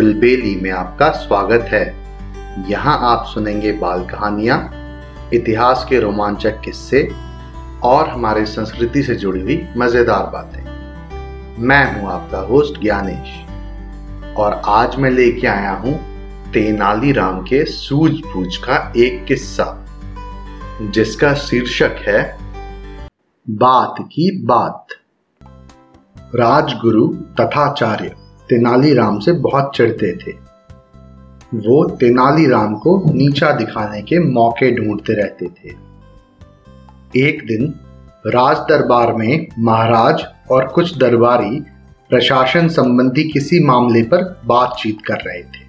कुलबेली में आपका स्वागत है। यहाँ आप सुनेंगे बाल कहानियाँ, इतिहास के रोमांचक किस्से और हमारे संस्कृति से जुड़ी हुई मज़ेदार बातें। मैं हूँ आपका होस्ट ज्ञानेश और आज मैं लेके आया हूँ तेनालीराम के सूझबूझ का एक किस्सा, जिसका शीर्षक है, बात की बात। राजगुरु तथाचार्य। तेनालीराम से बहुत चिढ़ते थे। वो तेनालीराम को नीचा दिखाने के मौके ढूंढते रहते थे। एक दिन राज दरबार में महाराज और कुछ दरबारी प्रशासन संबंधी किसी मामले पर बातचीत कर रहे थे।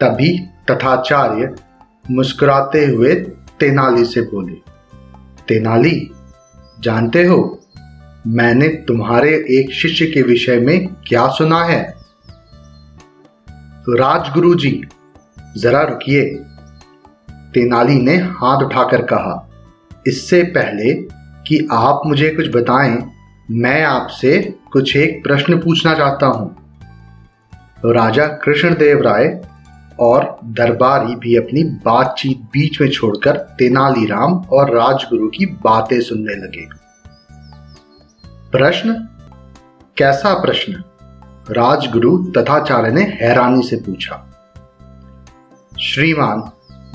तभी तथाचार्य मुस्कुराते हुए तेनाली से बोले, तेनाली, जानते हो मैंने तुम्हारे एक शिष्य के विषय में क्या सुना है? तो राजगुरु जी जरा रुकिए। तेनाली ने हाथ उठाकर कहा, इससे पहले कि आप मुझे कुछ बताएँ, मैं आपसे कुछ एक प्रश्न पूछना चाहता हूँ। तो राजा कृष्णदेव राय और दरबारी भी अपनी बातचीत बीच में छोड़कर तेनालीराम और राजगुरु की बातें सुनने लगे। प्रश्न? कैसा प्रश्न? राजगुरु तथाचार्य ने हैरानी से पूछा। श्रीमान,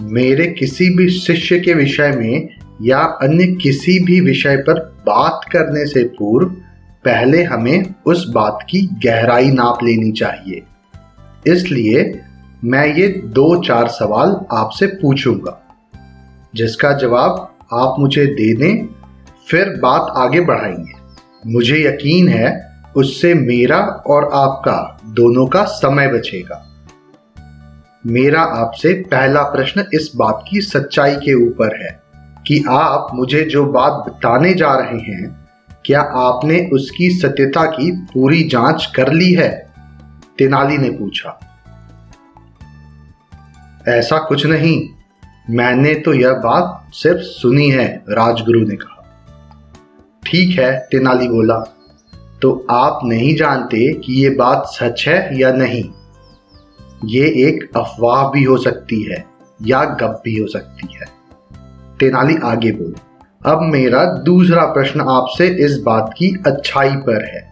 मेरे किसी भी शिष्य के विषय में या अन्य किसी भी विषय पर बात करने से पूर्व पहले हमें उस बात की गहराई नाप लेनी चाहिए। इसलिए मैं ये दो चार सवाल आपसे पूछूँगा, जिसका जवाब आप मुझे दे दें, फिर बात आगे बढ़ाएँगे। मुझे यकीन है, उससे मेरा और आपका दोनों का समय बचेगा। मेरा आपसे पहला प्रश्न इस बात की सच्चाई के ऊपर है कि आप मुझे जो बात बताने जा रहे हैं, क्या आपने उसकी सत्यता की पूरी जाँच कर ली है? तेनाली ने पूछा। ऐसा कुछ नहीं, मैंने तो यह बात सिर्फ़ सुनी है, राजगुरु ने कहा। ठीक है, तेनाली बोला। तो आप नहीं जानते कि ये बात सच है या नहीं। ये एक अफवाह भी हो सकती है या गप भी हो सकती है। तेनाली आगे बोला, अब मेरा दूसरा प्रश्न आपसे इस बात की अच्छाई पर है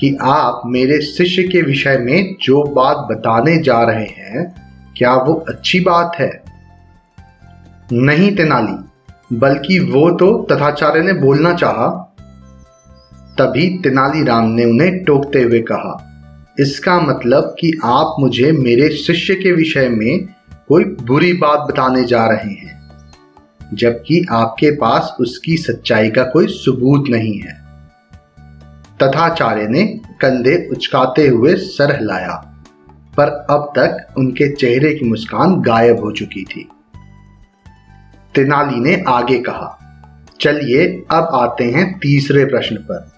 कि आप मेरे शिष्य के विषय में जो बात बताने जा रहे हैं, क्या वो अच्छी बात है? नहीं तेनाली बल्कि वो तो तथाचार्य ने बोलना चाहा। तभी तेनालीराम ने उन्हें टोकते हुए कहा, इसका मतलब कि आप मुझे मेरे शिष्य के विषय में कोई बुरी बात बताने जा रहे हैं, जबकि आपके पास उसकी सच्चाई का कोई सबूत नहीं है। तथाचार्य ने कंधे उचकाते हुए सर हिलाया पर अब तक उनके चेहरे की मुस्कान गायब हो चुकी थी। तेनाली ने आगे कहा चलिए अब आते हैं तीसरे प्रश्न पर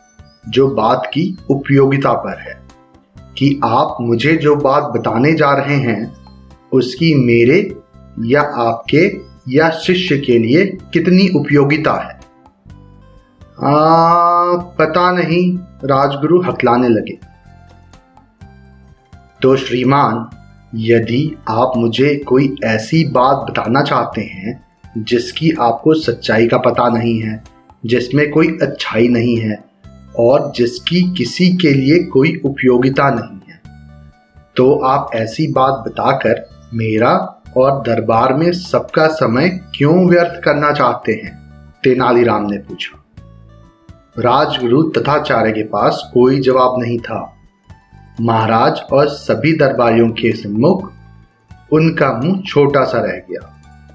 जो बात की उपयोगिता पर है कि आप मुझे जो बात बताने जा रहे हैं उसकी मेरे या आपके या शिष्य के लिए कितनी उपयोगिता है? आ, पता नहीं राजगुरु हकलाने लगे। तो श्रीमान यदि आप मुझे कोई ऐसी बात बताना चाहते हैं जिसकी आपको सच्चाई का पता नहीं है, जिसमें कोई अच्छाई नहीं है, और जिसकी किसी के लिए कोई उपयोगिता नहीं है। तो आप ऐसी बात बताकर मेरा और दरबार में सबका समय क्यों व्यर्थ करना चाहते हैं? तेनालीराम ने पूछा। राजगुरु तथाचार्य के पास कोई जवाब नहीं था। महाराज और सभी दरबारियों के सम्मुख उनका मुँह छोटा सा रह गया।